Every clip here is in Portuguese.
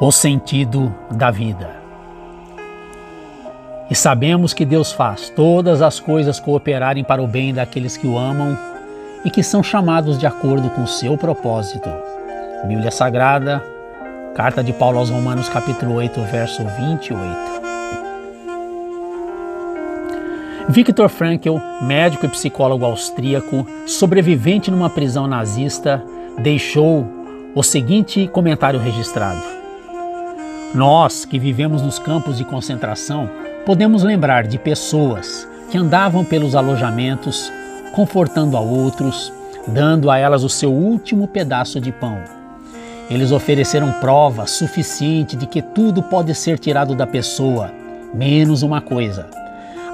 o sentido da vida. E sabemos que Deus faz todas as coisas cooperarem para o bem daqueles que o amam e que são chamados de acordo com o seu propósito. Bíblia Sagrada, Carta de Paulo aos Romanos, capítulo 8, verso 28. Victor Frankl, médico e psicólogo austríaco, sobrevivente numa prisão nazista, deixou o seguinte comentário registrado: nós que vivemos nos campos de concentração podemos lembrar de pessoas que andavam pelos alojamentos, confortando a outros, dando a elas o seu último pedaço de pão. Eles ofereceram prova suficiente de que tudo pode ser tirado da pessoa, menos uma coisa: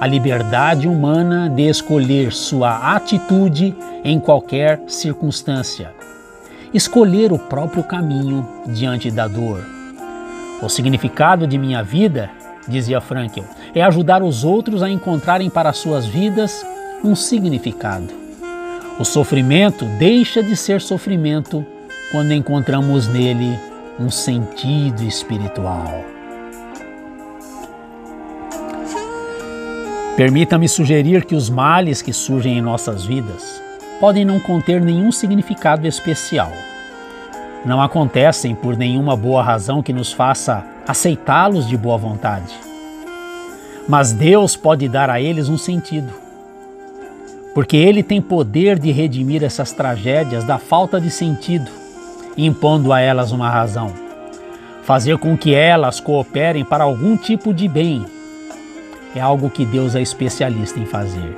a liberdade humana de escolher sua atitude em qualquer circunstância. Escolher o próprio caminho diante da dor o significado de minha vida, dizia Frankl, é ajudar os outros a encontrarem para suas vidas um significado. O sofrimento deixa de ser sofrimento quando encontramos nele um sentido espiritual. Permita-me sugerir que os males que surgem em nossas vidas podem não conter nenhum significado especial não acontecem por nenhuma boa razão que nos faça aceitá-los de boa vontade. Mas Deus pode dar a eles um sentido, porque Ele tem poder de redimir essas tragédias da falta de sentido, impondo a elas uma razão, fazer com que elas cooperem para algum tipo de bem. É algo que Deus é especialista em fazer.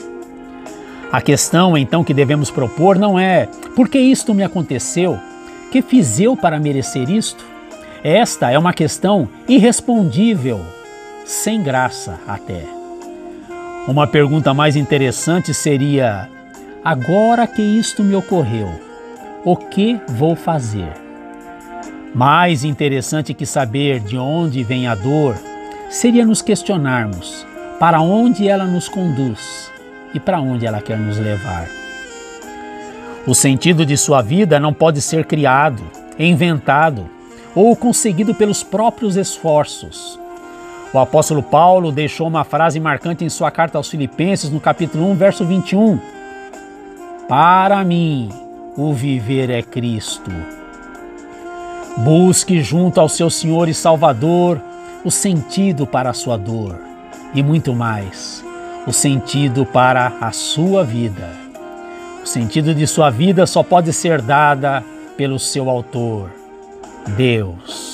A questão então que devemos propor não é por que isto me aconteceu, que fiz eu para merecer isto? Esta é uma questão irrespondível, sem graça até. Uma pergunta mais interessante seria: agora que isto me ocorreu, o que vou fazer? Mais interessante que saber de onde vem a dor seria nos questionarmos para onde ela nos conduz e para onde ela quer nos levar. O sentido de sua vida não pode ser criado, inventado ou conseguido pelos próprios esforços. O apóstolo Paulo deixou uma frase marcante em sua carta aos Filipenses, no capítulo 1, verso 21. Para mim, o viver é Cristo. Busque junto ao seu Senhor e Salvador o sentido para a sua dor e muito mais, o sentido para a sua vida. O sentido de sua vida só pode ser dada pelo seu autor, Deus.